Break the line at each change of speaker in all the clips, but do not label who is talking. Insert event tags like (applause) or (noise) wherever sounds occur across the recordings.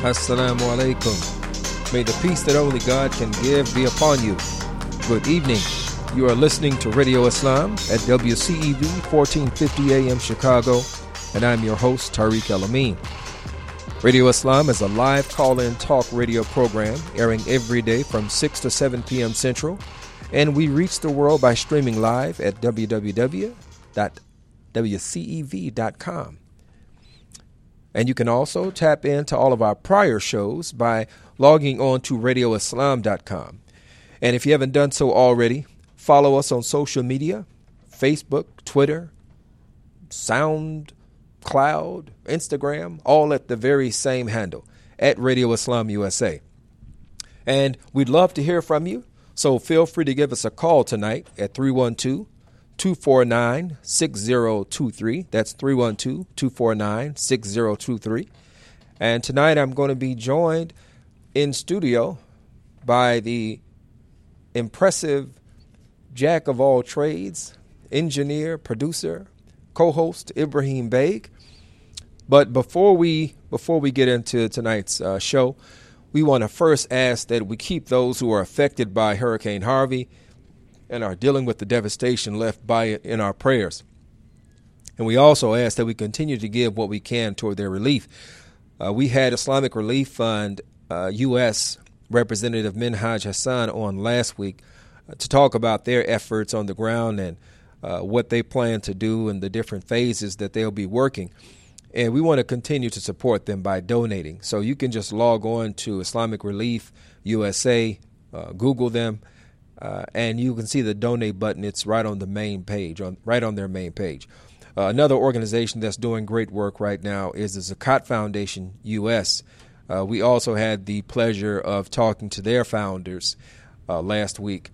Assalamu alaikum. May the peace that only God can give be upon you. Good evening. You are listening to Radio Islam at WCEV 1450 AM Chicago, and I'm your host, Tariq El. Radio Islam is a live call in talk radio program airing every day from 6 to 7 p.m. Central, and we reach the world by streaming live at www.wcev.com. And you can also tap into all of our prior shows by logging on to radioislam.com. And if you haven't done so already, follow us on social media Facebook, Twitter, SoundCloud, Instagram, all at the very same handle at Radio Islam USA. And we'd love to hear from you, so feel free to give us a call tonight at 312 249 6023. That's 312 249 6023. And tonight I'm going to be joined in studio by the impressive jack of all trades, engineer, producer, co-host Ibrahim Baig. But before we before we get into tonight's uh, show, we want to first ask that we keep those who are affected by Hurricane Harvey and are dealing with the devastation left by it in our prayers. And we also ask that we continue to give what we can toward their relief. Uh, we had Islamic Relief Fund uh, U.S. Representative Minhaj Hassan on last week uh, to talk about their efforts on the ground and uh, what they plan to do and the different phases that they'll be working. And we want to continue to support them by donating. So you can just log on to Islamic Relief USA, uh, Google them, uh, and you can see the donate button. It's right on the main page, on right on their main page. Uh, another organization that's doing great work right now is the Zakat Foundation US. Uh, we also had the pleasure of talking to their founders uh, last week.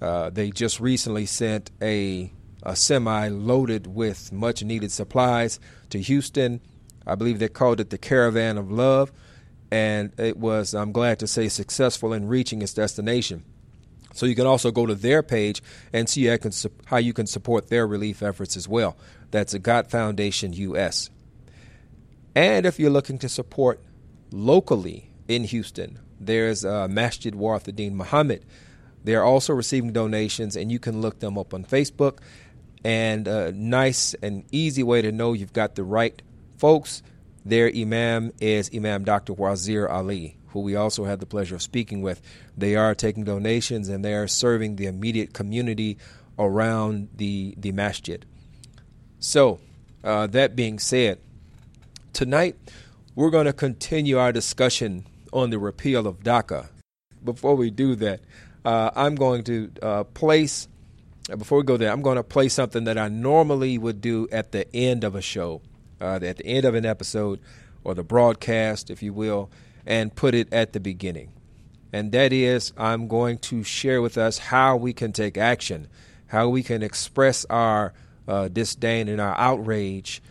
Uh, they just recently sent a, a semi loaded with much needed supplies to Houston. I believe they called it the Caravan of Love, and it was, I'm glad to say, successful in reaching its destination. So you can also go to their page and see how you can support their relief efforts as well. That's Zakat Foundation US. And if you're looking to support locally in Houston, there's uh, Masjid Warathuddin Muhammad. They're also receiving donations, and you can look them up on Facebook. And a nice and easy way to know you've got the right folks, their imam is Imam Dr. Wazir Ali who we also had the pleasure of speaking with, they are taking donations and they are serving the immediate community around the, the masjid. So, uh, that being said, tonight we're going to continue our discussion on the repeal of DACA. Before we do that, uh, I'm going to uh, place, before we go there, I'm going to play something that I normally would do at the end of a show, uh, at the end of an episode, or the broadcast, if you will and put it at the beginning. And that is, I'm going to share with us how we can take action, how we can express our uh, disdain and our outrage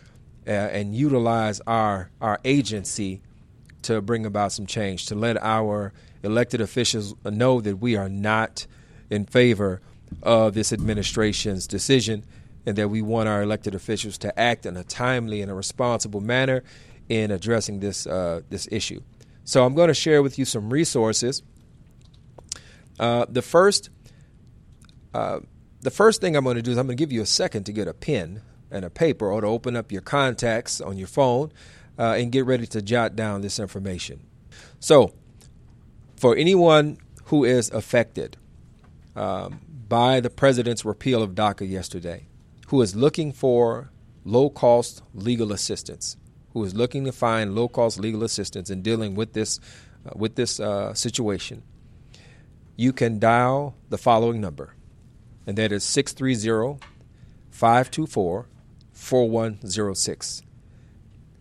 uh, and utilize our, our agency to bring about some change, to let our elected officials know that we are not in favor of this administration's decision and that we want our elected officials to act in a timely and a responsible manner in addressing this uh, this issue. So I'm going to share with you some resources. Uh, the first, uh, the first thing I'm going to do is I'm going to give you a second to get a pen and a paper or to open up your contacts on your phone uh, and get ready to jot down this information. So, for anyone who is affected um, by the president's repeal of DACA yesterday, who is looking for low cost legal assistance, who is looking to find low cost legal assistance in dealing with this uh, with this uh, situation, you can dial the following number, and that is 630 524 4106.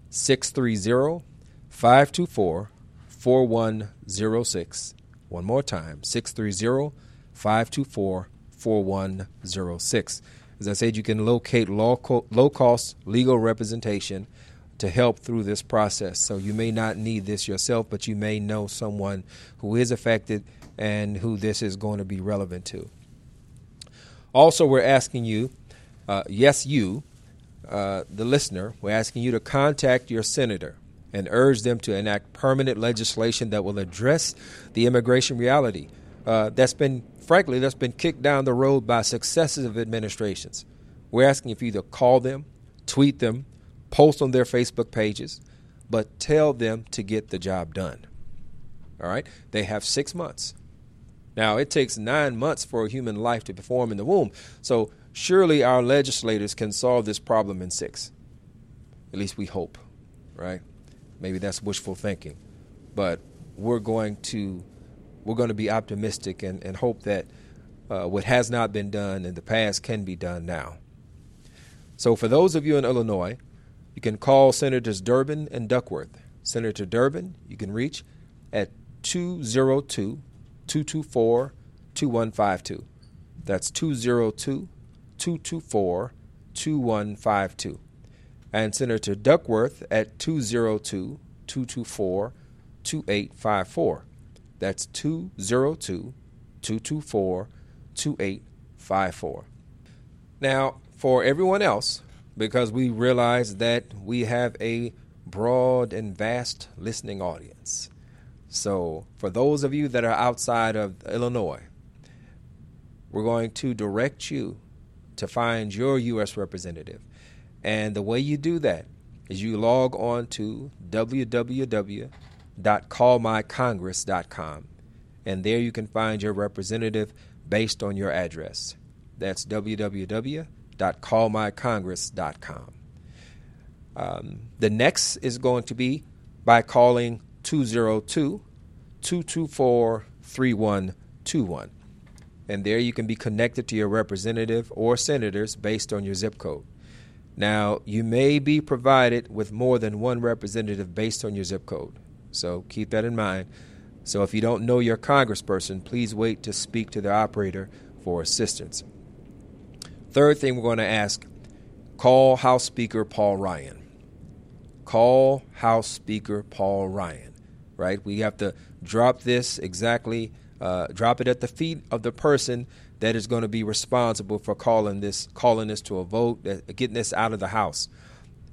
630 524 4106. One more time 630 524 4106. As I said, you can locate low cost legal representation to help through this process. So you may not need this yourself, but you may know someone who is affected and who this is going to be relevant to. Also, we're asking you, uh, yes, you, uh, the listener, we're asking you to contact your senator. and urge them to enact permanent legislation that will address the immigration reality uh, that's been, frankly, that's been kicked down the road by successive administrations. We're asking if you either call them, tweet them, post on their Facebook pages, but tell them to get the job done. All right? They have six months. Now, it takes nine months for a human life to perform in the womb. So, surely our legislators can solve this problem in six. At least we hope, right? Maybe that's wishful thinking. But we're going to we're going to be optimistic and, and hope that uh, what has not been done in the past can be done now. So, for those of you in Illinois, you can call Senators Durbin and Duckworth. Senator Durbin, you can reach at 202 224 2152. That's 202 224 2152. And Senator Duckworth at 202 224 2854. That's 202 224 2854. Now, for everyone else, because we realize that we have a broad and vast listening audience. So, for those of you that are outside of Illinois, we're going to direct you to find your U.S. representative. And the way you do that is you log on to www.callmycongress.com, and there you can find your representative based on your address. That's www.callmycongress.com. Um, the next is going to be by calling 202 224 3121. And there you can be connected to your representative or senators based on your zip code. Now, you may be provided with more than one representative based on your zip code. So keep that in mind. So if you don't know your congressperson, please wait to speak to the operator for assistance. Third thing we're going to ask call House Speaker Paul Ryan. Call House Speaker Paul Ryan right? We have to drop this exactly, uh, drop it at the feet of the person that is going to be responsible for calling this, calling this to a vote, uh, getting this out of the House.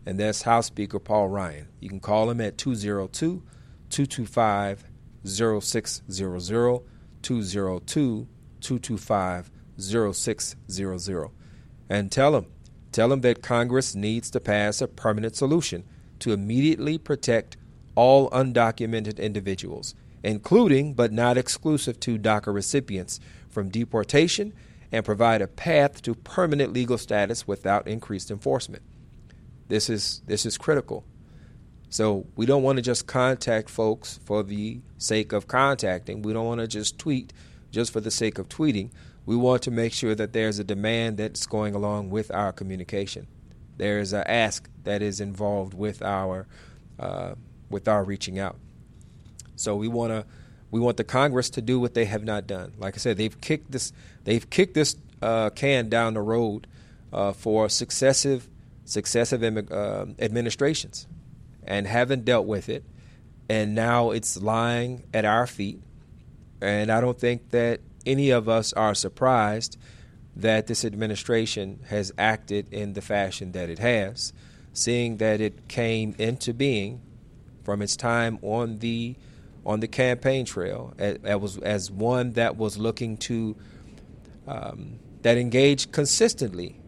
And that's House Speaker Paul Ryan. You can call him at 202 225 0600, 202 225 0600. And tell them, tell them that Congress needs to pass a permanent solution to immediately protect all undocumented individuals, including but not exclusive to DACA recipients, from deportation and provide a path to permanent legal status without increased enforcement. This is this is critical. So we don't want to just contact folks for the sake of contacting. We don't want to just tweet just for the sake of tweeting. We want to make sure that there's a demand that's going along with our communication. There is an ask that is involved with our uh, with our reaching out. So we want to we want the Congress to do what they have not done. Like I said, they've kicked this they've kicked this uh, can down the road uh, for successive successive uh, administrations and haven't dealt with it, and now it's lying at our feet. And I don't think that any of us are surprised that this administration has acted in the fashion that it has, seeing that it came into being from its time on the on the campaign trail as, as, one that was looking to um, that engaged consistently,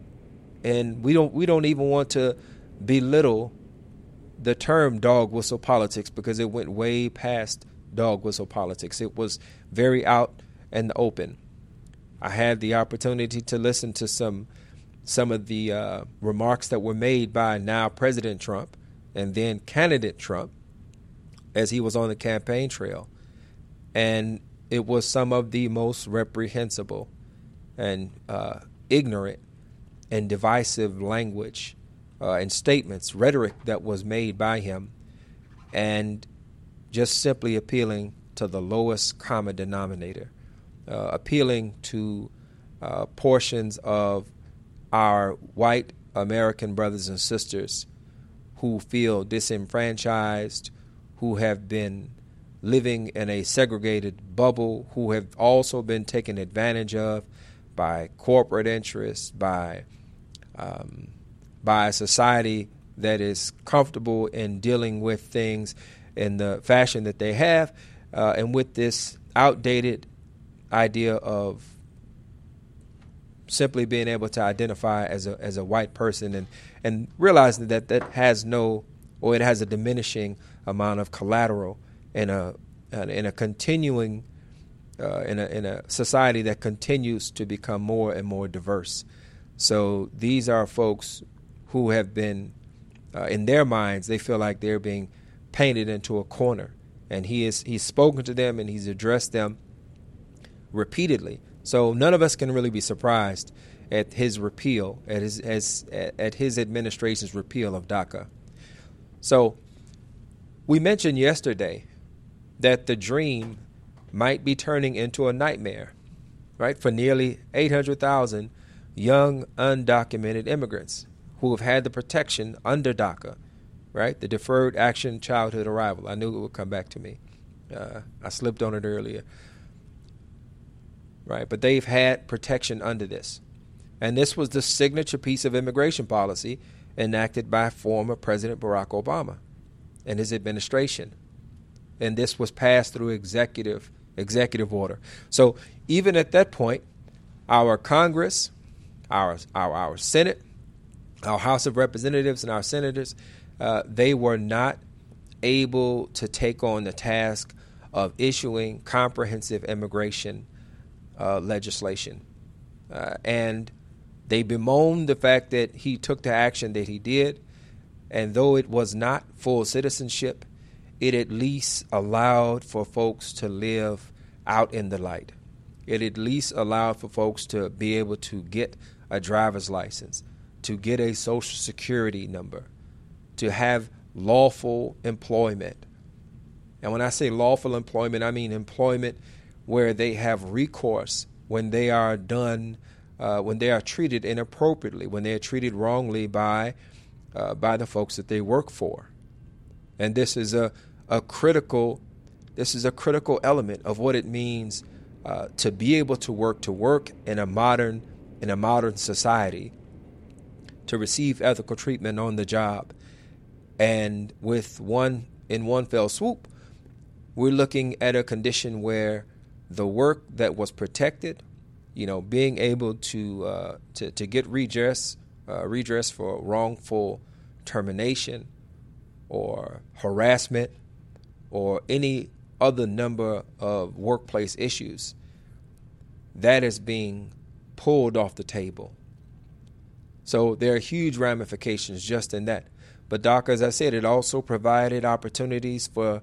and we don't we don't even want to belittle the term dog whistle politics because it went way past dog whistle politics. It was very out in the open. I had the opportunity to listen to some some of the uh, remarks that were made by now President Trump and then candidate Trump as he was on the campaign trail. And it was some of the most reprehensible and uh, ignorant and divisive language uh, and statements, rhetoric that was made by him, and just simply appealing to the lowest common denominator, uh, appealing to uh, portions of our white American brothers and sisters who feel disenfranchised, who have been living in a segregated bubble, who have also been taken advantage of by corporate interests, by um, by a society that is comfortable in dealing with things in the fashion that they have, uh, and with this outdated idea of simply being able to identify as a as a white person and and realizing that that has no or it has a diminishing amount of collateral in a in a continuing uh, in a in a society that continues to become more and more diverse. So these are folks who have been uh, in their minds they feel like they're being painted into a corner, and he is he's spoken to them and he's addressed them repeatedly so none of us can really be surprised at his repeal, at his as, at his administration's repeal of DACA. So we mentioned yesterday that the dream might be turning into a nightmare, right? For nearly 800,000 young undocumented immigrants who have had the protection under DACA, right? The Deferred Action Childhood Arrival. I knew it would come back to me. Uh, I slipped on it earlier right? But they've had protection under this. And this was the signature piece of immigration policy enacted by former President Barack Obama and his administration. And this was passed through executive executive order. So even at that point, our Congress, our our, our Senate, our House of Representatives, and our senators, uh, they were not able to take on the task of issuing comprehensive immigration uh, legislation. Uh, and they bemoaned the fact that he took the action that he did. And though it was not full citizenship, it at least allowed for folks to live out in the light. It at least allowed for folks to be able to get a driver's license, to get a social security number, to have lawful employment. And when I say lawful employment, I mean employment where they have recourse when they are done, uh, when they are treated inappropriately, when they are treated wrongly by uh, by the folks that they work for. And this is a, a critical this is a critical element of what it means uh, to be able to work to work in a modern in a modern society to receive ethical treatment on the job and with one in one fell swoop we're looking at a condition where the work that was protected, you know, being able to uh, to, to get redress uh, redress for wrongful termination or harassment or any other number of workplace issues that is being pulled off the table. So there are huge ramifications just in that. But DACA, as I said, it also provided opportunities for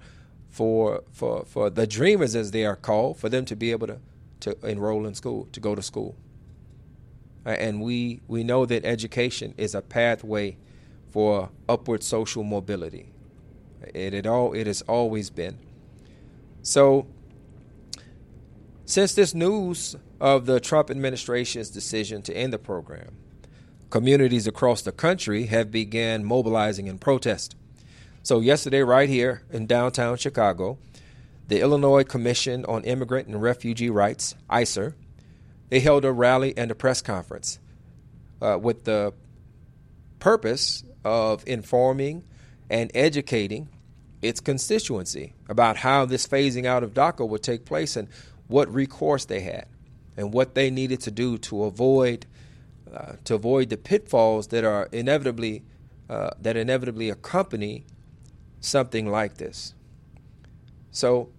for for for the dreamers as they are called for them to be able to to enroll in school to go to school. And we we know that education is a pathway for upward social mobility. It, it all it has always been. So since this news of the Trump administration's decision to end the program communities across the country have begun mobilizing in protest so, yesterday, right here in downtown Chicago, the Illinois Commission on Immigrant and Refugee Rights, ICIRR, they held a rally and a press conference uh, with the purpose of informing and educating its constituency about how this phasing out of DACA would take place and what recourse they had and what they needed to do to avoid uh, to avoid the pitfalls that are inevitably uh, that inevitably accompany something like this. So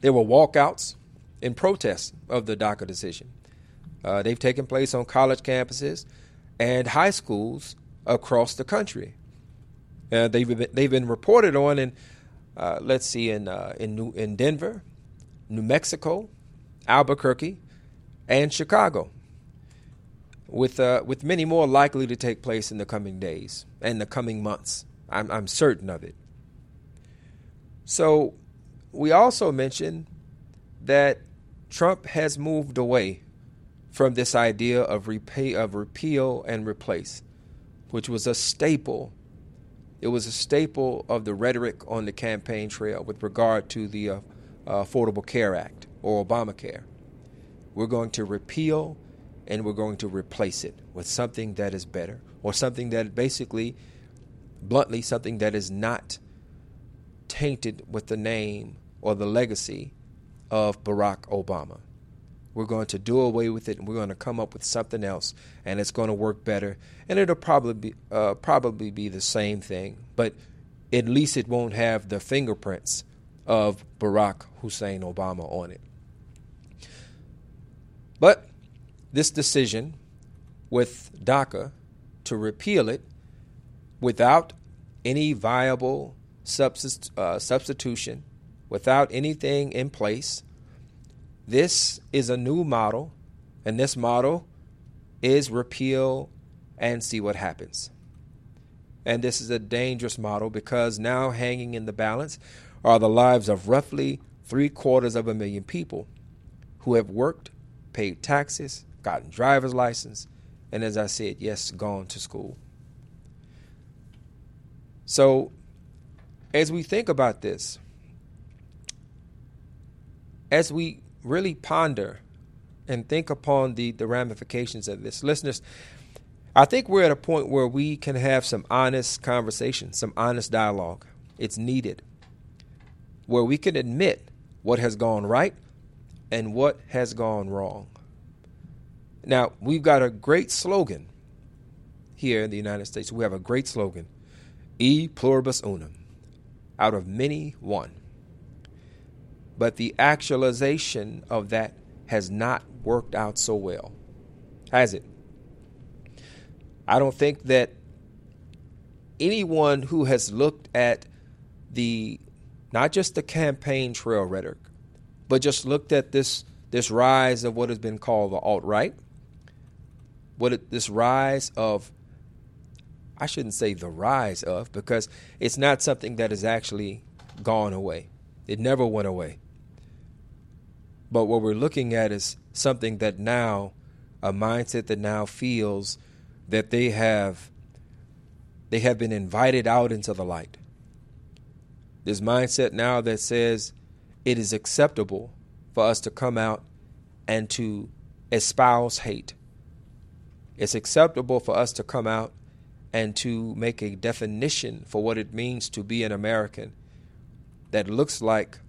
there were walkouts in protest of the DACA decision. Uh, they've taken place on college campuses and high schools across the country. Uh, they've been, they've been reported on in uh, let's see in uh, in New, in Denver, New Mexico, Albuquerque, and Chicago. With uh, with many more likely to take place in the coming days and the coming months. I'm, I'm certain of it. So we also mentioned that Trump has moved away from this idea of repay of repeal and replace, which was a staple. It was a staple of the rhetoric on the campaign trail with regard to the uh, uh, Affordable Care Act or Obamacare. We're going to repeal and we're going to replace it with something that is better or something that basically bluntly, something that is not tainted with the name or the legacy of Barack Obama. We're going to do away with it, and we're going to come up with something else, and it's going to work better. And it'll probably be uh, probably be the same thing, but at least it won't have the fingerprints of Barack Hussein Obama on it. But this decision with DACA to repeal it without any viable subsist- uh, substitution, without anything in place, this is a new model, and this model is repeal and see what happens. And this is a dangerous model because now hanging in the balance are the lives of roughly three quarters of a million people who have worked, paid taxes, gotten driver's license, and as I said, yes, gone to school. So, as we think about this, as we really ponder and think upon the, the ramifications of this. Listeners, I think we're at a point where we can have some honest conversation, some honest dialogue. It's needed. Where we can admit what has gone right and what has gone wrong. Now, we've got a great slogan here in the United States. We have a great slogan E pluribus unum, out of many, one. But the actualization of that has not worked out so well, has it? I don't think that anyone who has looked at the not just the campaign trail rhetoric, but just looked at this this rise of what has been called the alt right, what this rise of I shouldn't say the rise of because it's not something that has actually gone away. It never went away. But what we're looking at is something that now, a mindset that now feels that they have they have been invited out into the light. This mindset now that says it is acceptable for us to come out and to espouse hate. It's acceptable for us to come out and to make a definition for what it means to be an American that looks like,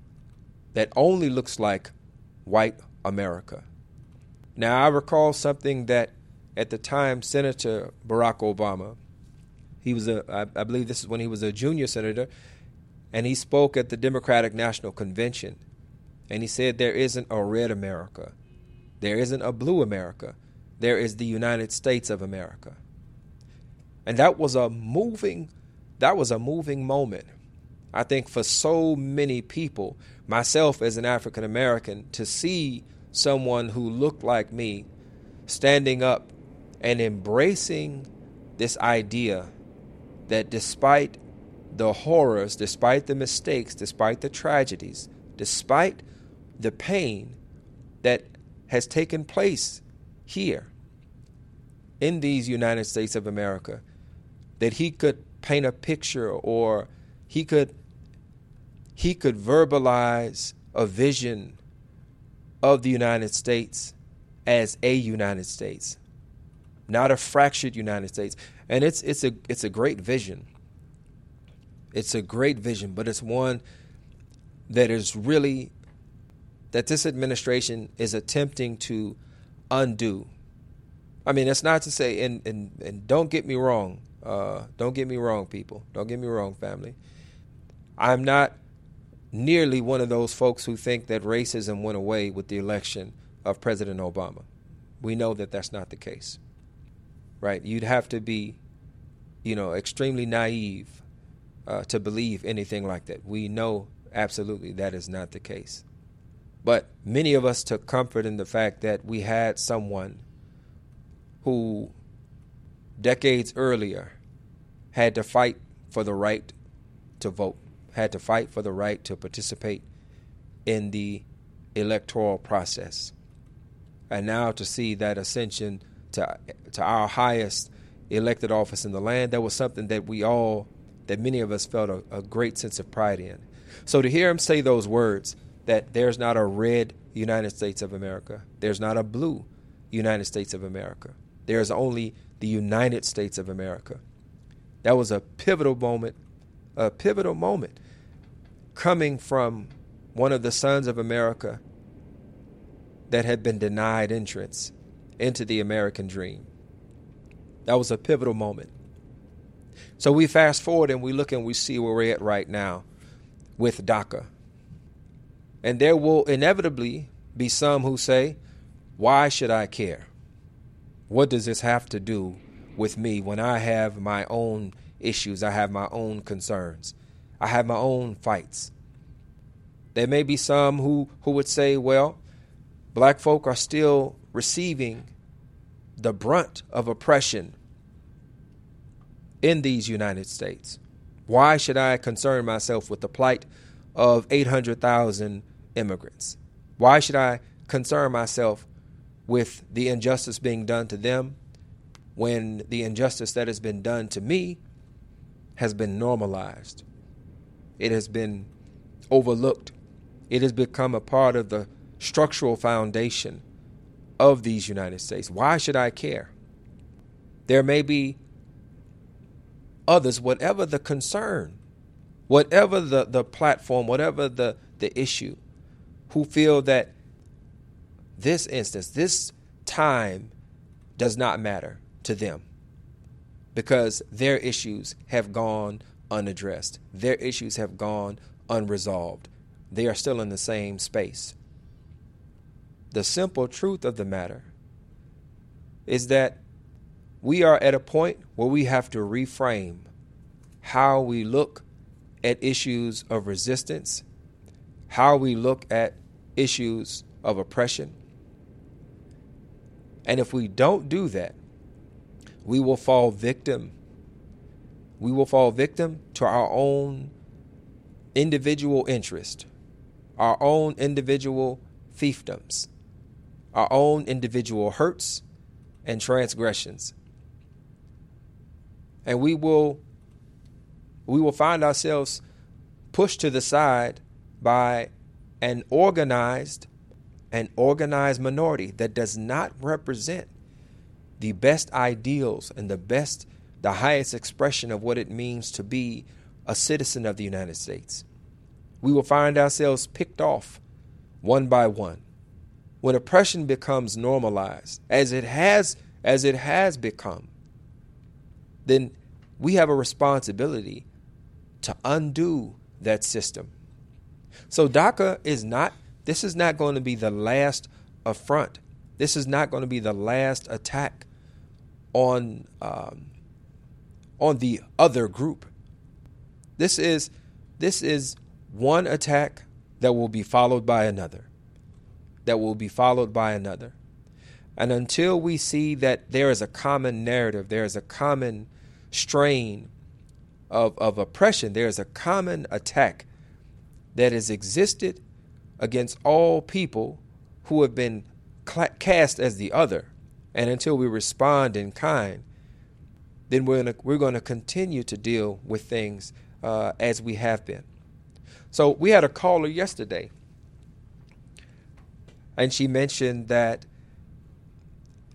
that only looks like white America. Now, I recall something that at the time Senator Barack Obama, he was a, I, I believe this is when he was a junior senator, and he spoke at the Democratic National Convention. And he said, There isn't a red America, there isn't a blue America, there is the United States of America. And that was a moving, that was a moving moment. I think for so many people, myself as an African American, to see someone who looked like me standing up and embracing this idea that despite the horrors, despite the mistakes, despite the tragedies, despite the pain that has taken place here in these United States of America, that he could paint a picture or he could he could verbalize a vision of the United States as a United States, not a fractured United States. And it's it's a it's a great vision. It's a great vision, but it's one that is really that this administration is attempting to undo. I mean, it's not to say, and and, and don't get me wrong, uh, don't get me wrong, people. Don't get me wrong, family. I'm not nearly one of those folks who think that racism went away with the election of President Obama. We know that that's not the case, right? You'd have to be, you know, extremely naive uh, to believe anything like that. We know absolutely that is not the case. But many of us took comfort in the fact that we had someone who, decades earlier, had to fight for the right to vote had to fight for the right to participate in the electoral process. And now to see that ascension to, to our highest elected office in the land, that was something that we all, that many of us felt a, a great sense of pride in. So to hear him say those words, that there's not a red United States of America, there's not a blue United States of America, there's only the United States of America. That was a pivotal moment, a pivotal moment coming from one of the sons of America that had been denied entrance into the American dream. That was a pivotal moment. So we fast forward and we look and we see where we're at right now with DACA. And there will inevitably be some who say, Why should I care? What does this have to do with me when I have my own issues? I have my own concerns. I have my own fights. There may be some who, who would say, Well, black folk are still receiving the brunt of oppression in these United States. Why should I concern myself with the plight of 800,000 immigrants? Why should I concern myself with the injustice being done to them when the injustice that has been done to me has been normalized? It has been overlooked. It has become a part of the structural foundation of these United States. Why should I care? There may be others, whatever the concern, whatever the, the platform, whatever the, the issue, who feel that this instance, this time does not matter to them because their issues have gone unaddressed. Their issues have gone unresolved. They are still in the same space. The simple truth of the matter is that we are at a point where we have to reframe how we look at issues of resistance, how we look at issues of oppression. And if we don't do that, we will fall victim. We will fall victim to our own individual interest, our own individual fiefdoms, our own individual hurts and transgressions and we will we will find ourselves pushed to the side by an organized an organized minority that does not represent the best ideals and the best the highest expression of what it means to be a citizen of the United States. We will find ourselves picked off one by one. When oppression becomes normalized, as it has as it has become, then we have a responsibility to undo that system. So DACA is not, this is not going to be the last affront. This is not going to be the last attack on um, on the other group. This is this is one attack that will be followed by another. That will be followed by another. And until we see that there is a common narrative, there is a common strain of, of oppression, there is a common attack that has existed against all people who have been cast as the other. And until we respond in kind, then we're gonna, we're going to continue to deal with things uh, as we have been. So we had a caller yesterday, and she mentioned that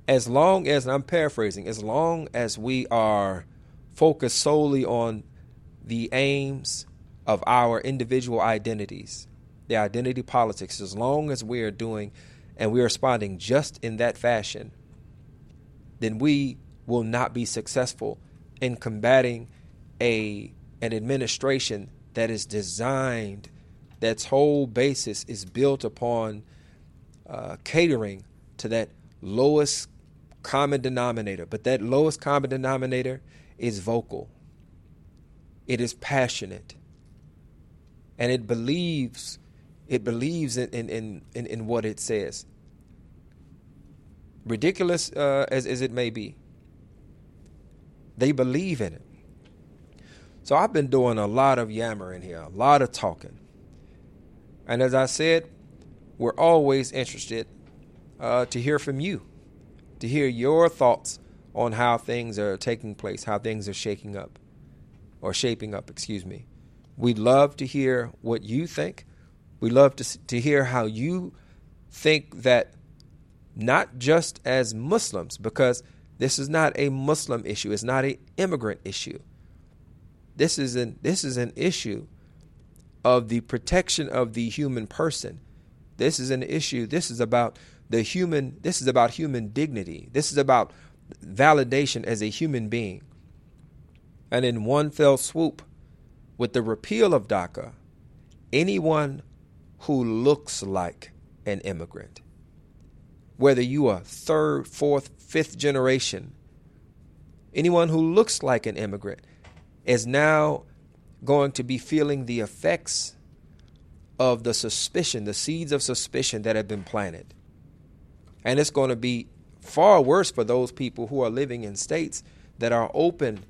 as long as, I'm paraphrasing, as long as we are focused solely on the aims of our individual identities, the identity politics, as long as we are doing and we are responding just in that fashion, then we will not be successful in combating a an administration that is designed, that's whole basis is built upon uh, catering to that lowest common denominator. But that lowest common denominator is vocal, it is passionate, and it believes it believes in in, in, in what it says. Ridiculous uh, as, as it may be, they believe in it. So I've been doing a lot of yammering here, a lot of talking. And as I said, we're always interested uh, to hear from you, to hear your thoughts on how things are taking place, how things are shaking up, or shaping up, excuse me. We'd love to hear what you think. We love to, to hear how you think that not just as Muslims, because this is not a Muslim issue, it's not an immigrant issue. This is an this is an issue of the protection of the human person. This is an issue. This is about the human. This is about human dignity. This is about validation as a human being. And in one fell swoop, with the repeal of DACA, anyone who looks like an immigrant, whether you are third, fourth, fifth generation, anyone who looks like an immigrant is now going to be feeling the effects of the suspicion, the seeds of suspicion that have been planted. And it's going to be far worse for those people who are living in states that are open,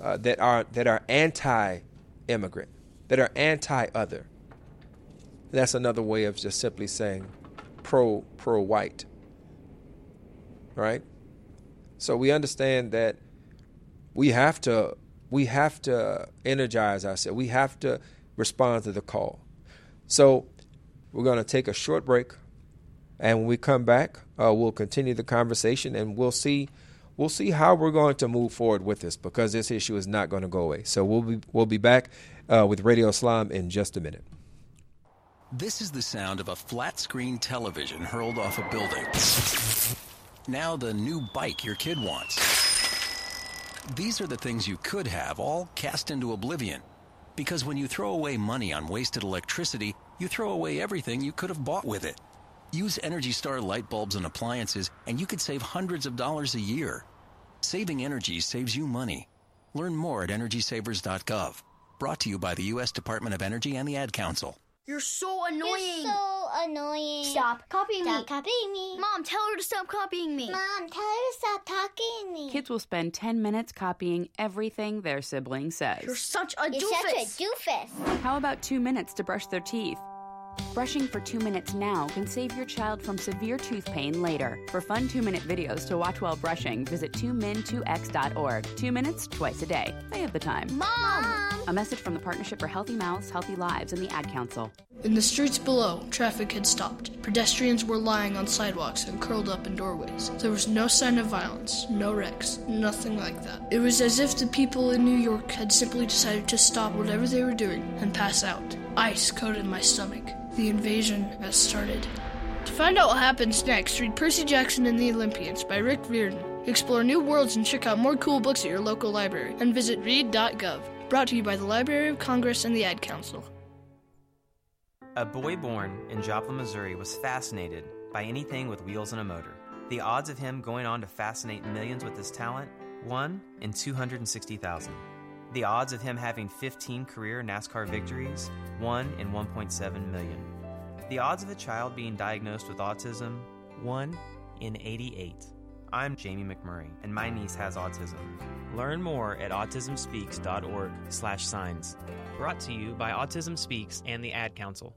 uh, that are that are anti-immigrant, that are anti-other. That's another way of just simply saying pro pro white. Right? So we understand that we have to we have to energize ourselves. We have to respond to the call. So we're going to take a short break, and when we come back, uh, we'll continue the conversation, and we'll see we'll see how we're going to move forward with this because this issue is not going to go away. So we'll be we'll be back uh, with Radio Islam in just a minute.
This is the sound of a flat screen television hurled off a building. Now the new bike your kid wants. These are the things you could have all cast into oblivion. Because when you throw away money on wasted electricity, you throw away everything you could have bought with it. Use Energy Star light bulbs and appliances, and you could save hundreds of dollars a year. Saving energy saves you money. Learn more at EnergySavers.gov. Brought to you by the U.S. Department of Energy and the Ad Council.
You're so annoying.
You're so annoying.
Stop copying
Stop
me.
copying me.
Mom, tell her to stop copying me.
Mom, tell her to stop talking me.
Kids will spend 10 minutes copying everything their sibling says.
You're such a
You're
doofus.
such a doofus.
How about two minutes to brush their teeth? Brushing for two minutes now can save your child from severe tooth pain later. For fun two minute videos to watch while brushing, visit 2min2x.org. Two minutes, twice a day. They have the time.
Mom.
A message from the Partnership for Healthy Mouths, Healthy Lives, and the Ad Council.
In the streets below, traffic had stopped. Pedestrians were lying on sidewalks and curled up in doorways. There was no sign of violence, no wrecks, nothing like that. It was as if the people in New York had simply decided to stop whatever they were doing and pass out. Ice coated my stomach. The invasion has started. To find out what happens next, read Percy Jackson and the Olympians by Rick Riordan. Explore new worlds and check out more cool books at your local library. And visit read.gov. Brought to you by the Library of Congress and the Ad Council.
A boy born in Joplin, Missouri was fascinated by anything with wheels and a motor. The odds of him going on to fascinate millions with his talent? 1 in 260,000. The odds of him having 15 career NASCAR victories? 1 in 1.7 million. The odds of a child being diagnosed with autism? 1 in 88. I'm Jamie McMurray, and my niece has autism. Learn more at autismspeaks.org/signs.
Brought to you by Autism Speaks and the Ad Council.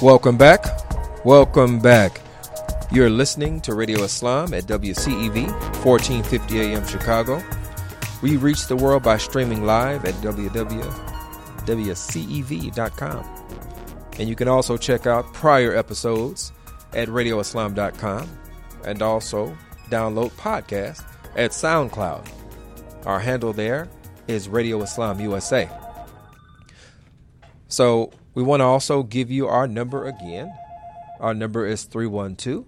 Welcome back. Welcome back. You're listening to Radio Islam at WCEV, 1450 AM Chicago. We reach the world by streaming live at www.wcev.com. And you can also check out prior episodes at radioislam.com and also download podcasts at SoundCloud. Our handle there is Radio Islam USA. So we want to also give you our number again. Our number is 312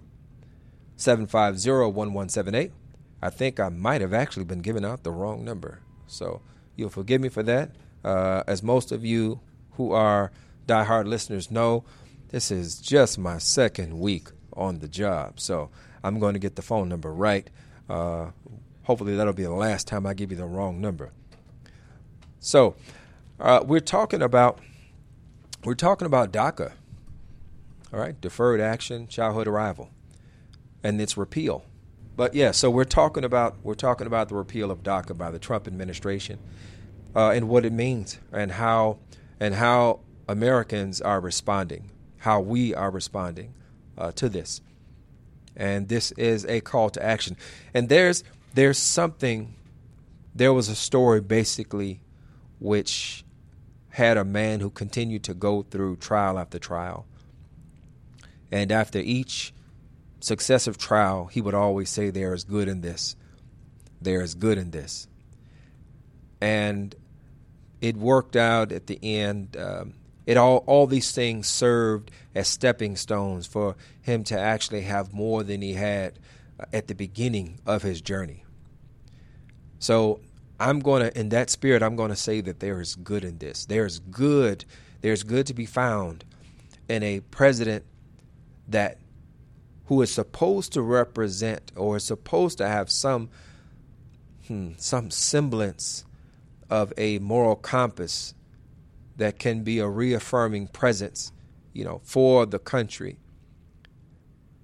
750 1178. I think I might have actually been giving out the wrong number. So you'll forgive me for that. Uh, as most of you who are diehard listeners know, this is just my second week on the job. So I'm going to get the phone number right. Uh, hopefully, that'll be the last time I give you the wrong number. So uh, we're talking about we're talking about DACA, all right, deferred action, childhood arrival, and its repeal. But yeah, so we're talking about we're talking about the repeal of DACA by the Trump administration, uh, and what it means, and how and how Americans are responding, how we are responding uh, to this, and this is a call to action. And there's there's something. There was a story basically, which had a man who continued to go through trial after trial. And after each successive trial, he would always say, There is good in this. There is good in this. And it worked out at the end. Um, it all, all these things served as stepping stones for him to actually have more than he had uh, at the beginning of his journey. So I'm going to, in that spirit, I'm going to say that there is good in this. There's good. There's good to be found in a president that who is supposed to represent or is supposed to have some hmm, some semblance of a moral compass that can be a reaffirming presence, you know, for the country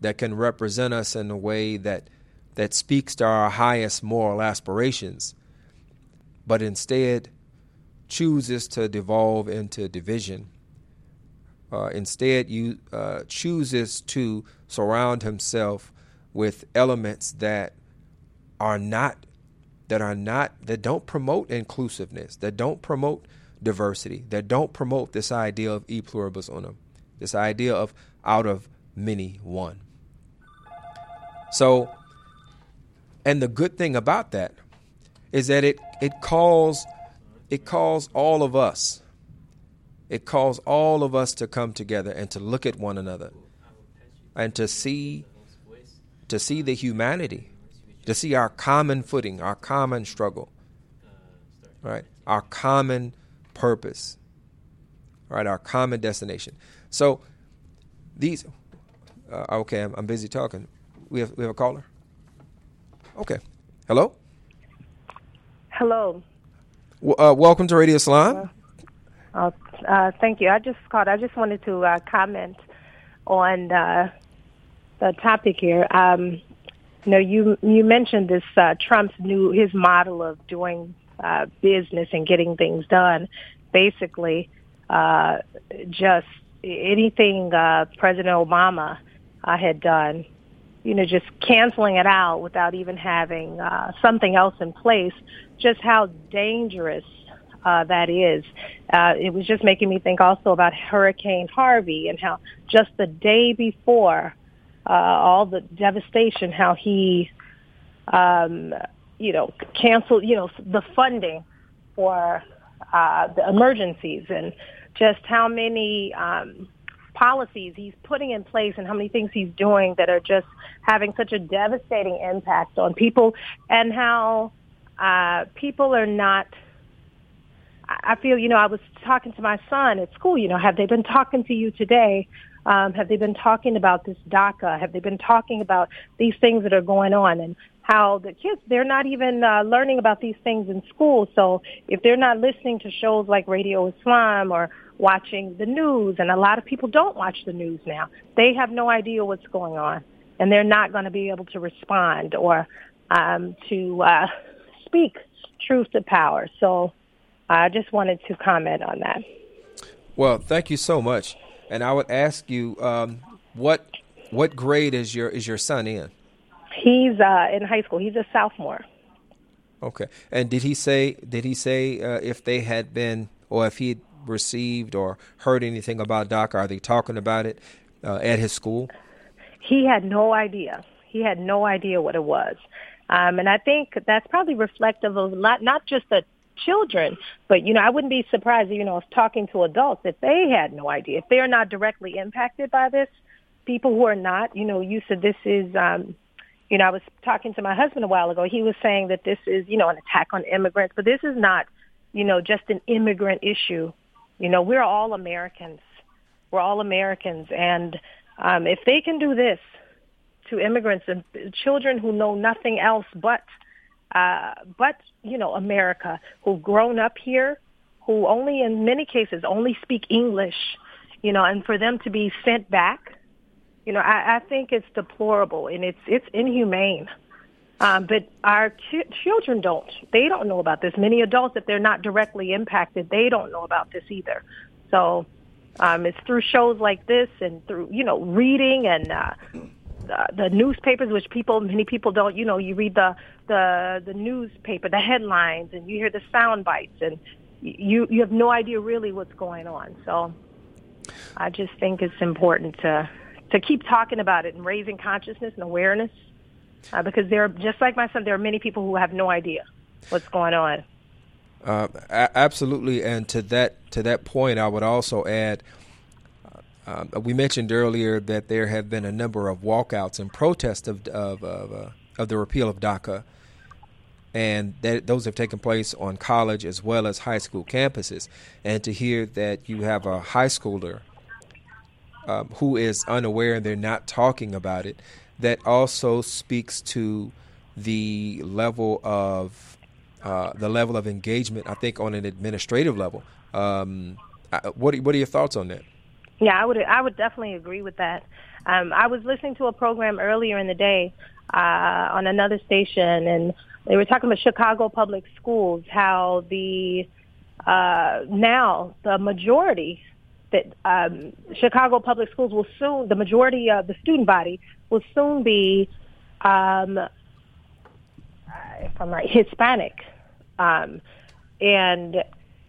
that can represent us in a way that that speaks to our highest moral aspirations but instead chooses to devolve into division. Uh, instead, you uh, chooses to surround himself with elements that are not that are not that don't promote inclusiveness, that don't promote diversity, that don't promote this idea of e pluribus unum, this idea of out of many one. So, and the good thing about that is that it it calls it calls all of us it calls all of us to come together and to look at one another and to see to see the humanity to see our common footing our common struggle right? Our common purpose right? Our common destination. So these uh, okay I'm, I'm busy talking. We have we have a caller? Okay. Hello
Hello.
Uh, welcome to Radio Islam.
Uh, uh, thank you. I just called. I just wanted to uh, comment on uh, the topic here. Um, you know, you you mentioned this uh, Trump's new his model of doing uh, business and getting things done. Basically, uh, just anything uh, President Obama uh, had done you know, just canceling it out without even having uh, something else in place, just how dangerous uh, that is. Uh, it was just making me think also about Hurricane Harvey and how just the day before uh, all the devastation, how he, um, you know, canceled, you know, the funding for uh, the emergencies and just how many um, policies he's putting in place and how many things he's doing that are just having such a devastating impact on people and how uh, people are not I feel, you know, I was talking to my son at school, you know, have they been talking to you today? Um, have they been talking about this DACA? Have they been talking about these things that are going on and how the kids, they're not even uh, learning about these things in school. So if they're not listening to shows like Radio Islam or watching the news, and a lot of people don't watch the news now. They have no idea what's going on, and they're not going to be able to respond or um, to uh, speak truth to power. So I just wanted to comment on that.
Well, thank you so much. And I would ask you, um, what what grade is your is your son in?
He's uh, in high school. He's a sophomore.
Okay. And did he say did he say uh, if they had been or if he received or heard anything about DACA? Are they talking about it uh, at his school?
He had no idea. He had no idea what it was. Um, and I think that's probably reflective of not, not just the children, but, you know, I wouldn't be surprised, you know, if talking to adults, if they had no idea, if they're not directly impacted by this, people who are not, you know, you said this is, um, you know, I was talking to my husband a while ago. He was saying that this is, you know, an attack on immigrants, but this is not, you know, just an immigrant issue. You know, we're all Americans. We're all Americans. And um, if they can do this to immigrants and children who know nothing else but, uh, but, you know, America, who've grown up here, who only in many cases only speak English, you know, and for them to be sent back, you know, I, I think it's deplorable and it's it's inhumane. Um, but our ch- children don't. They don't know about this. Many adults, if they're not directly impacted, they don't know about this either. So um, it's through shows like this and through you know reading and uh, uh, the newspapers, which people many people don't. You know, you read the the the newspaper, the headlines, and you hear the sound bites, and you you have no idea really what's going on. So I just think it's important to to keep talking about it and raising consciousness and awareness uh, because there are just like my son, there are many people who have no idea what's going on.
Uh, a- absolutely, and to that to that point, I would also add. Uh, we mentioned earlier that there have been a number of walkouts and protests of of of, uh, of the repeal of DACA, and that those have taken place on college as well as high school campuses. And to hear that you have a high schooler um, who is unaware and they're not talking about it, that also speaks to the level of uh, the level of engagement. I think on an administrative level. Um, what what are your thoughts on that?
Yeah, I would I would definitely agree with that. Um, I was listening to a program earlier in the day uh, on another station, and they were talking about Chicago public schools, how the uh, now the majority that um, Chicago public schools will soon, the majority of the student body will soon be, um, if I'm right, Hispanic. Um, and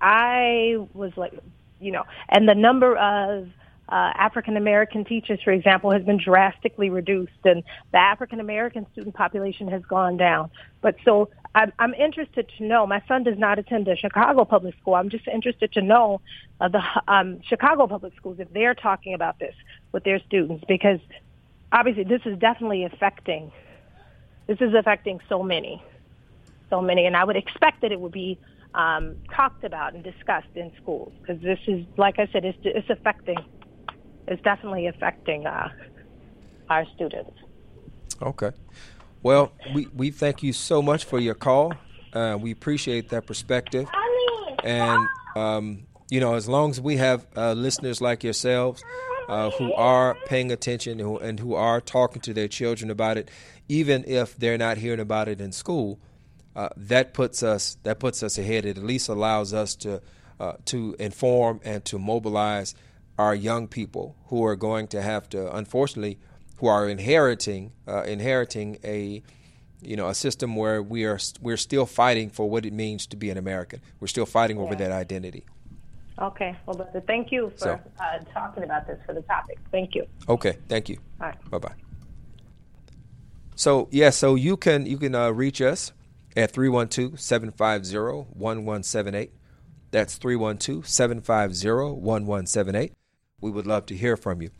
I was like, you know, and the number of uh, African American teachers, for example, has been drastically reduced, and the African American student population has gone down. But so I'm, I'm interested to know. My son does not attend a Chicago public school. I'm just interested to know uh, the um, Chicago public schools if they're talking about this with their students, because obviously this is definitely affecting. This is affecting so many, so many, and I would expect that it would be um, talked about and discussed in schools because this is, like I said, it's, it's affecting is definitely affecting uh, our students.
Okay. Well, we, we thank you so much for your call. Uh, we appreciate that perspective. And, um, you know, as long as we have uh, listeners like yourselves uh, who are paying attention and who, and who, are talking to their children about it, even if they're not hearing about it in school, uh, that puts us that puts us ahead. It at least allows us to uh, to inform and to mobilize our young people who are going to have to, unfortunately, who are inheriting uh, inheriting a you know a system where we are we're still fighting for what it means to be an American. We're still fighting over that identity.
Okay, well, brother, thank you for
So-
uh, talking about this for the topic. Thank you.
Okay, thank you.
All right.
Bye bye. So yeah, so you can you can uh, reach us at 312-750-1178. That's 312-750-1178. We would love to hear from you.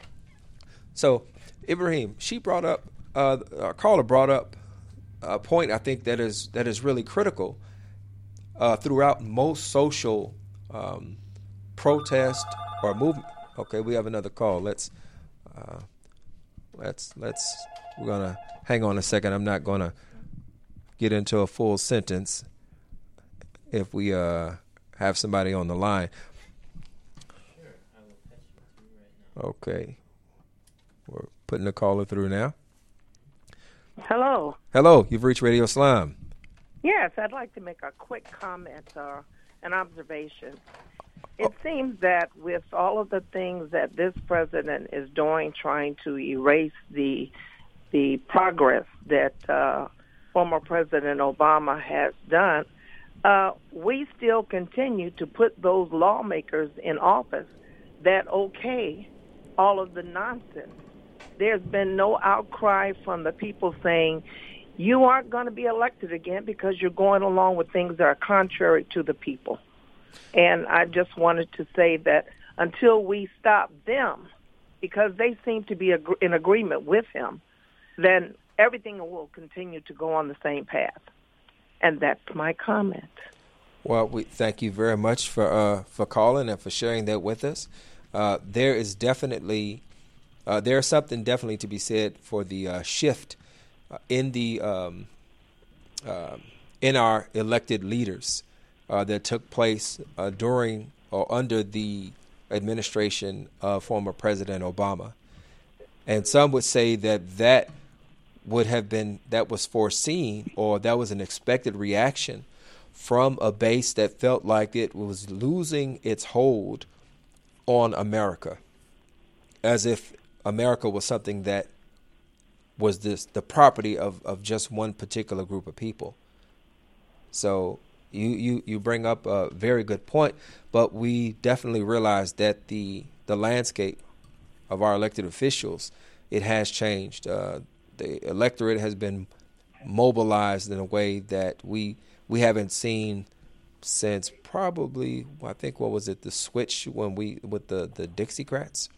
So Ibrahim, she brought up uh, our caller brought up a point I think that is that is really critical uh, throughout most social um, protest or movement. Okay, we have another call. Let's uh, let's let's we're gonna hang on a second. I'm not gonna get into a full sentence if we uh, have somebody on the line. Okay, putting the caller through now.
Hello.
Hello, you've reached Radio Islam.
Yes, I'd like to make a quick comment or an observation. It seems that with all of the things that this president is doing, trying to erase the the progress that uh, former President Obama has done, uh, we still continue to put those lawmakers in office that okay all of the nonsense. There's been no outcry from the people saying you aren't going to be elected again because you're going along with things that are contrary to the people. And I just wanted to say that until we stop them, because they seem to be in agreement with him, then everything will continue to go on the same path. And that's my comment.
Well, we thank you very much for uh, for calling and for sharing that with us. Uh, there is definitely uh, there is something definitely to be said for the uh, shift uh, in the um, uh, in our elected leaders uh, that took place during or under the administration of former President Obama. And some would say that that would have been that was foreseen or that was an expected reaction from a base that felt like it was losing its hold on America as if America was something that was this the property of, of just one particular group of people. So you, you, you bring up a very good point, but we definitely realize that the the landscape of our elected officials it has changed. Uh, the electorate has been mobilized in a way that we we haven't seen since probably I think what was it the switch when we with the the Dixiecrats.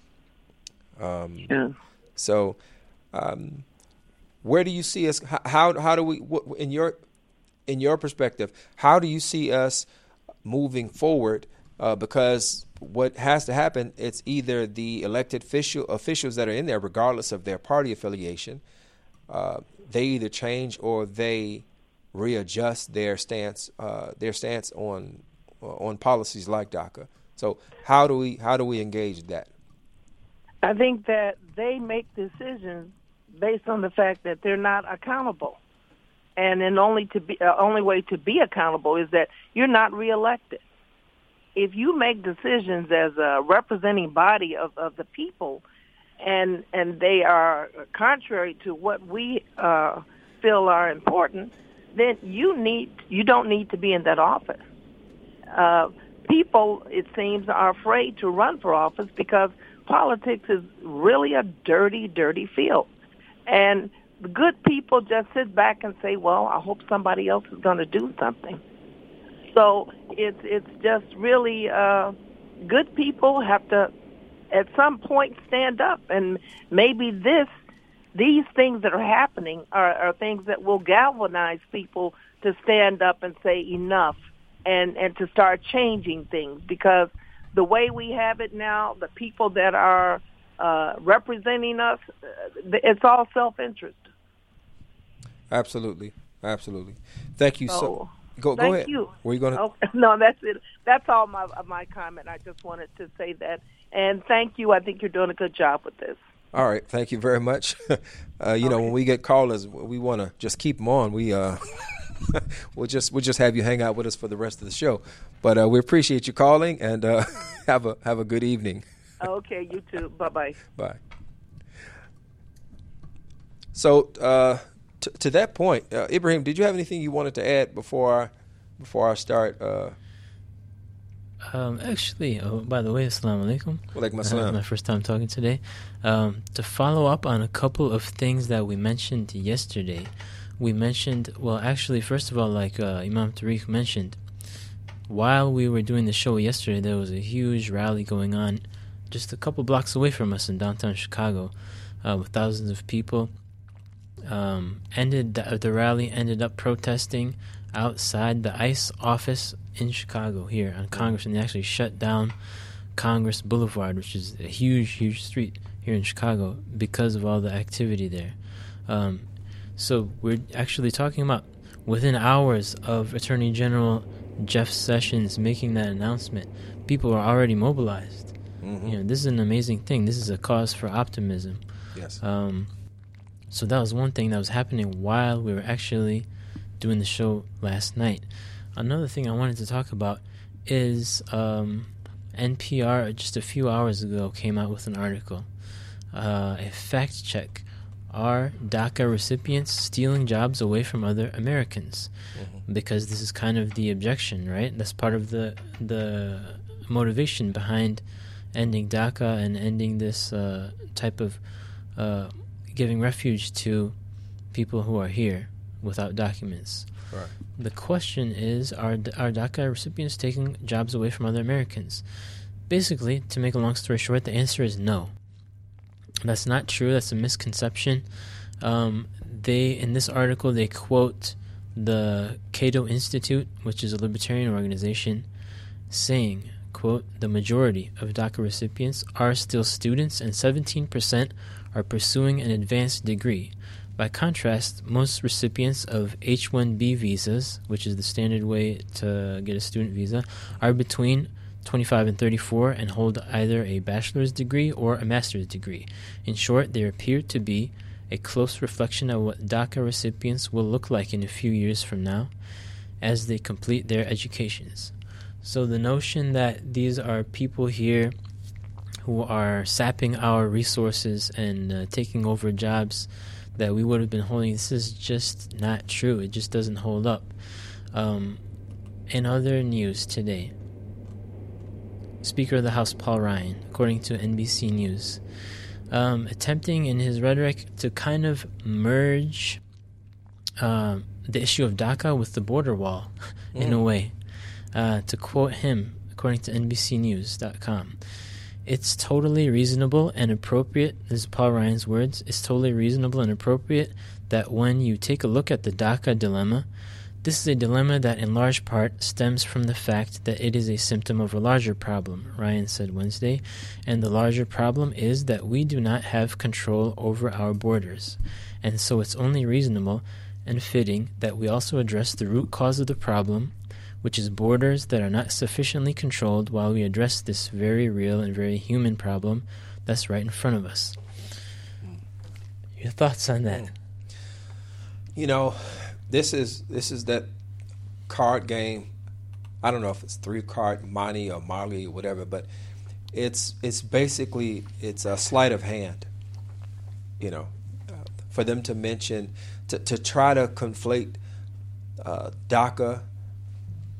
Um,
yeah.
So, um, where do you see us? How how do we in your in your perspective? How do you see us moving forward? Uh, because what has to happen, it's either the elected official officials that are in there, regardless of their party affiliation, uh, they either change or they readjust their stance uh, their stance on uh, on policies like DACA. So how do we how do we engage that?
I think that they make decisions based on the fact that they're not accountable, and then only to be uh, only way to be accountable is that you're not reelected. If you make decisions as a representing body of, of the people, and and they are contrary to what we uh, feel are important, then you need you don't need to be in that office. Uh, people, it seems, are afraid to run for office because politics is really a dirty, dirty field, and good people just sit back and say, "Well, I hope somebody else is going to do something." So it's it's just really uh, good people have to at some point stand up, and maybe this these things that are happening are, are things that will galvanize people to stand up and say enough and and to start changing things because the way we have it now, the people that are uh, representing us, uh, it's all self-interest.
Absolutely, absolutely. Thank you so.
so
go
thank
go ahead.
You.
Were you going to?
Okay. No, that's it. That's all my my comment. I just wanted to say that, and thank you. I think you're doing a good job with this.
All right, thank you very much. (laughs) Uh, you okay. know, when we get callers, we want to just keep them on. We uh, (laughs) (laughs) we'll just we'll just have you hang out with us for the rest of the show. But uh, we appreciate you calling and uh, (laughs) have a have a good evening.
Okay, you too. Bye bye.
Bye. So uh, t- to that point, uh, Ibrahim, did you have anything you wanted to add before I, before I start? Uh,
um, actually, oh, by the way, assalamu alaikum.
Walaikum assalam.
my first time talking today. Um, to follow up on a couple of things that we mentioned yesterday, we mentioned, well, actually, first of all, like uh, Imam Tariq mentioned, while we were doing the show yesterday, there was a huge rally going on just a couple blocks away from us in downtown Chicago uh, with thousands of people. Um, ended the, the rally ended up protesting outside the ICE office in Chicago here on Congress, and they actually shut down Congress Boulevard, which is a huge, huge street here in Chicago, because of all the activity there. Um, so we're actually talking about within hours of Attorney General Jeff Sessions making that announcement, people are already mobilized.
Mm-hmm.
You know, this is an amazing thing. This is a cause for optimism.
Yes.
Um, so that was one thing that was happening while we were actually doing the show last night. Another thing I wanted to talk about is um, NPR just a few hours ago came out with an article, uh, a fact check. Are DACA recipients stealing jobs away from other Americans?
Mm-hmm.
Because this is kind of the objection, right? That's part of the the motivation behind ending DACA and ending this uh, type of uh, giving refuge to people who are here without documents.
Right.
The question is are, are DACA recipients taking jobs away from other Americans? Basically, to make a long story short, the answer is no. That's not true. That's a misconception. Um, they in this article they quote the Cato Institute, which is a libertarian organization, saying, "quote The majority of DACA recipients are still students, and 17% are pursuing an advanced degree." By contrast, most recipients of H 1B visas, which is the standard way to get a student visa, are between 25 and 34 and hold either a bachelor's degree or a master's degree. In short, they appear to be a close reflection of what DACA recipients will look like in a few years from now as they complete their educations. So the notion that these are people here who are sapping our resources and uh, taking over jobs that we would have been holding, this is just not true. It just doesn't hold up. Um, in other news today, Speaker of the House Paul Ryan, according to NBC News, um, attempting in his rhetoric to kind of merge uh, the issue of DACA with the border wall (laughs) in
Mm.
a way. Uh, to quote him, according to NBCNews.com, it's totally reasonable and appropriate. This is Paul Ryan's words. It's totally reasonable and appropriate that when you take a look at the DACA dilemma, this is a dilemma that in large part stems from the fact that it is a symptom of a larger problem, Ryan said Wednesday, and the larger problem is that we do not have control over our borders. And so it's only reasonable and fitting that we also address the root cause of the problem, which is borders that are not sufficiently controlled while we address this very real and very human problem that's right in front of us. Your thoughts on that?
You know, this is this is that card game. I don't know if it's three card money or Molly or whatever, but it's it's basically it's a sleight of hand. You know, for them to mention to to try to conflate uh, DACA,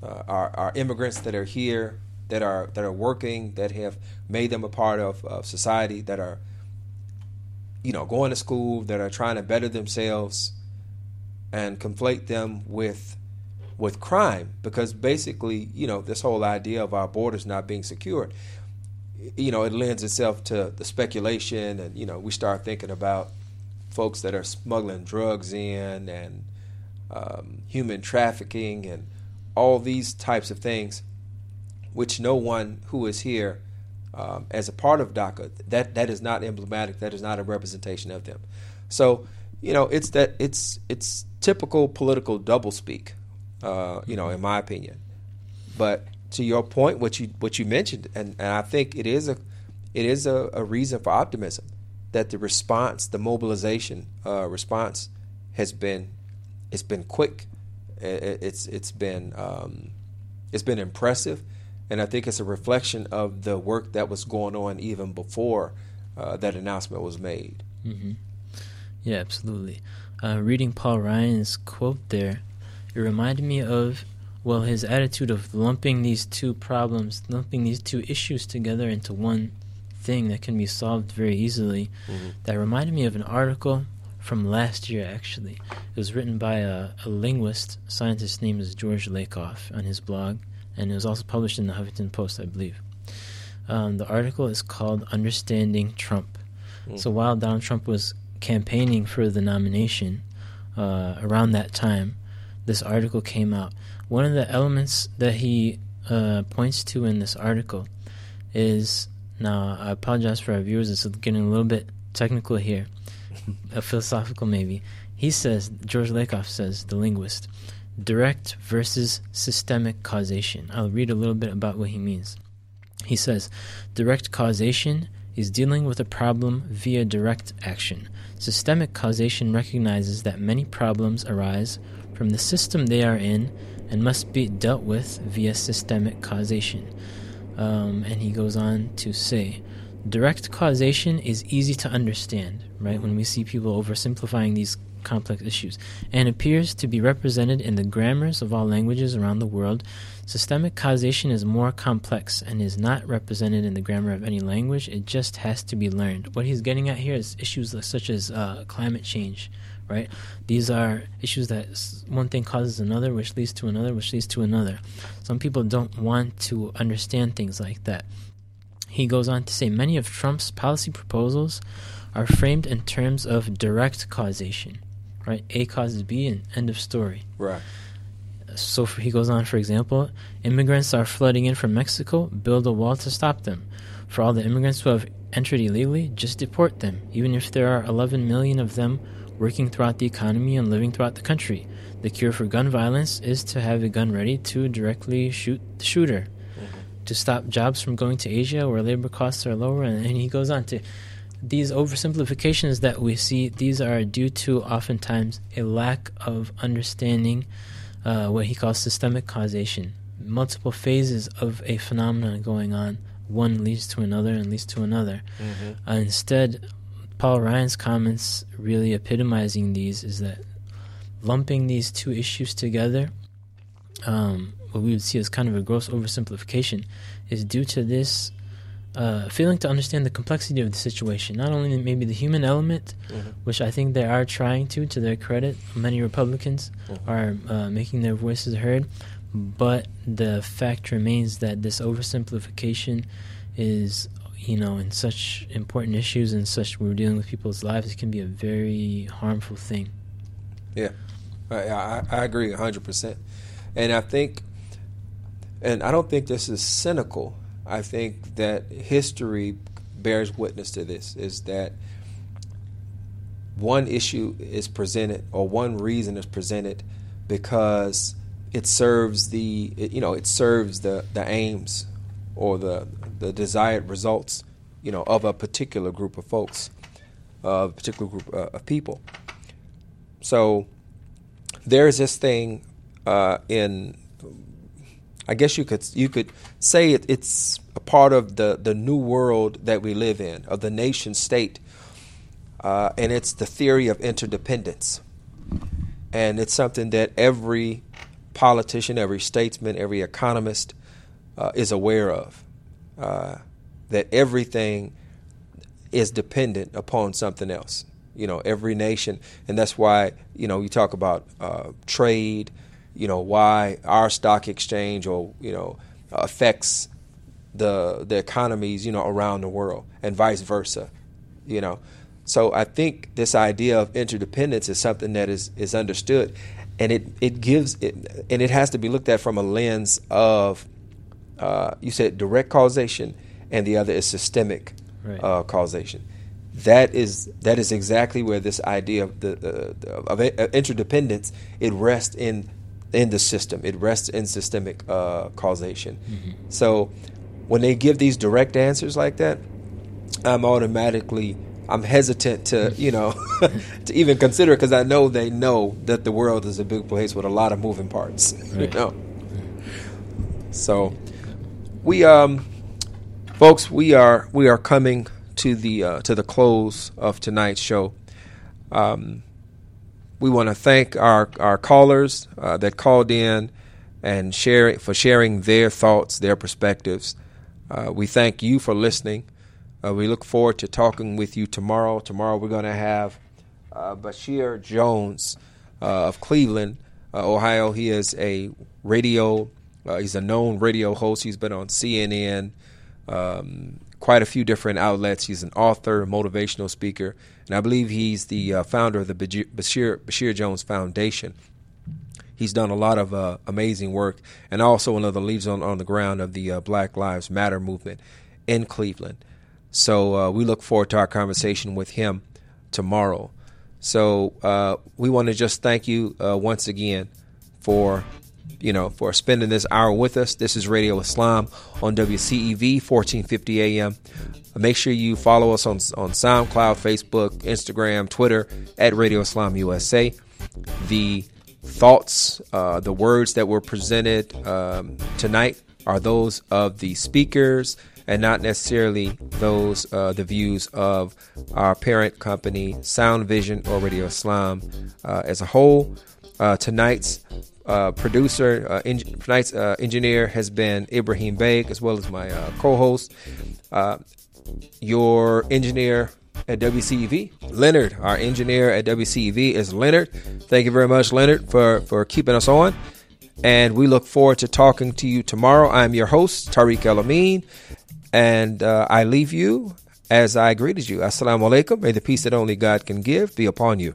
uh, our our immigrants that are here that are that are working that have made them a part of, of society that are you know going to school that are trying to better themselves and conflate them with with crime because basically you know this whole idea of our borders not being secured you know it lends itself to the speculation and you know we start thinking about folks that are smuggling drugs in and um, human trafficking and all these types of things which no one who is here um, as a part of DACA that that is not emblematic that is not a representation of them. So you know it's that it's it's typical political doublespeak uh, you know in my opinion but to your point what you what you mentioned and, and I think it is a it is a, a reason for optimism that the response the mobilization uh, response has been it's been quick it, it's it's been um, it's been impressive and I think it's a reflection of the work that was going on even before uh, that announcement was made.
Mm-hmm. Yeah, absolutely. Uh, reading Paul Ryan's quote there, it reminded me of, well, his attitude of lumping these two problems, lumping these two issues together into one thing that can be solved very easily.
Mhm.
That reminded me of an article from last year, actually. It was written by a, a linguist, scientist named is George Lakoff on his blog, and it was also published in the Huffington Post, I believe. Um, the article is called Understanding Trump.
Mm.
So while Donald Trump was campaigning for the nomination uh, around that time, this article came out. One of the elements that he uh, points to in this article is now I apologize for our viewers, it's getting a little bit technical here, (laughs) philosophical maybe. He says, George Lakoff says, the linguist, direct versus systemic causation. I'll read a little bit about what he means. He says, direct causation is dealing with a problem via direct action. Systemic causation recognizes that many problems arise from the system they are in and must be dealt with via systemic causation. Um, and he goes on to say, direct causation is easy to understand, right? When we see people oversimplifying these complex issues, and appears to be represented in the grammars of all languages around the world. Systemic causation is more complex and is not represented in the grammar of any language. It just has to be learned. What he's getting at here is issues such as uh, climate change, right? These are issues that one thing causes another, which leads to another, which leads to another. Some people don't want to understand things like that. He goes on to say many of Trump's policy proposals are framed in terms of direct causation, right? A causes B and end of story.
Right.
So for, he goes on, for example, immigrants are flooding in from Mexico, build a wall to stop them. For all the immigrants who have entered illegally, just deport them, even if there are 11 million of them working throughout the economy and living throughout the country. The cure for gun violence is to have a gun ready to directly shoot the shooter. Mm-hmm. to stop jobs from going to Asia where labor costs are lower. And, and he goes on to these oversimplifications that we see, these are due to oftentimes a lack of understanding uh, what he calls systemic causation. Multiple phases of a phenomenon going on, one leads to another and leads to another.
Mm-hmm.
Uh, instead, Paul Ryan's comments really epitomizing these is that lumping these two issues together, um, what we would see as kind of a gross oversimplification, is due to this uh, failing to understand the complexity of the situation. Not only maybe the human element,
Mhm.
which I think they are trying to, to their credit, many Republicans
Mhm.
are uh, making their voices heard, but the fact remains that this oversimplification is, you know, in such important issues and such we're dealing with people's lives, it can be a very harmful thing.
Yeah, I, I, I agree hundred percent, and I think, and I don't think this is cynical. I think that history bears witness to this. Is that one issue is presented or one reason is presented because it serves the you know it serves the the aims or the the desired results you know of a particular group of folks, uh, a particular group uh, of people. So there's this thing uh, in, I guess you could you could say it, it's a part of the the new world that we live in, of the nation state, uh, and it's the theory of interdependence, and it's something that every politician, every statesman, every economist uh, is aware of, uh, that everything is dependent upon something else. You know every nation and that's why you know you talk about uh, trade you know why our stock exchange or you know affects the the economies you know around the world and vice versa you know. So i think this idea of interdependence is something that is is understood. And it it gives it and it has to be looked at from a lens of uh, you said direct causation and the other is systemic
Right.
uh, causation. That is that is exactly where this idea of the uh, of interdependence it rests in in the system. It rests in systemic uh, causation. So when they give these direct answers like that, I'm automatically I'm hesitant to you know (laughs) to even consider because I know they know that the world is a big place with a lot of moving parts. (laughs) You know. So we um folks we are we are coming to the uh, to the close of tonight's show. Um, we want to thank our our callers uh, that called in and share for sharing their thoughts, their perspectives. Uh, we thank you for listening. Uh, we look forward to talking with you tomorrow. Tomorrow we're going to have uh, Basheer Jones uh, of Cleveland, uh, Ohio. He is a radio. He's a known radio host. He's been on CNN, um, quite a few different outlets. He's an author, motivational speaker, and I believe he's the uh, founder of the Basheer, Basheer Jones Foundation. He's done a lot of uh, amazing work, and also the leads on, on the ground of the uh, Black Lives Matter movement in Cleveland. So uh, we look forward to our conversation with him tomorrow. So uh, we want to just thank you uh, once again for you know for spending this hour with us. This is Radio Islam on WCEV 1450 AM. Make sure you follow us on on SoundCloud, Facebook, Instagram, Twitter at Radio Islam USA. The thoughts, uh, the words that were presented um, tonight are those of the speakers and not necessarily those uh, the views of our parent company, Sound Vision or Radio Islam uh, as a whole. Uh, tonight's uh, producer, uh, en- tonight's uh, engineer has been Ibrahim Beg, as well as my uh, co-host. Uh, your engineer at WCEV, Leonard. Our engineer at WCEV is Leonard. Thank you very much, Leonard, for for keeping us on. And we look forward to talking to you tomorrow. I'm your host, Tariq El Amin, and uh, I leave you as I greeted you. Assalamu alaikum. May the peace that only God can give be upon
you.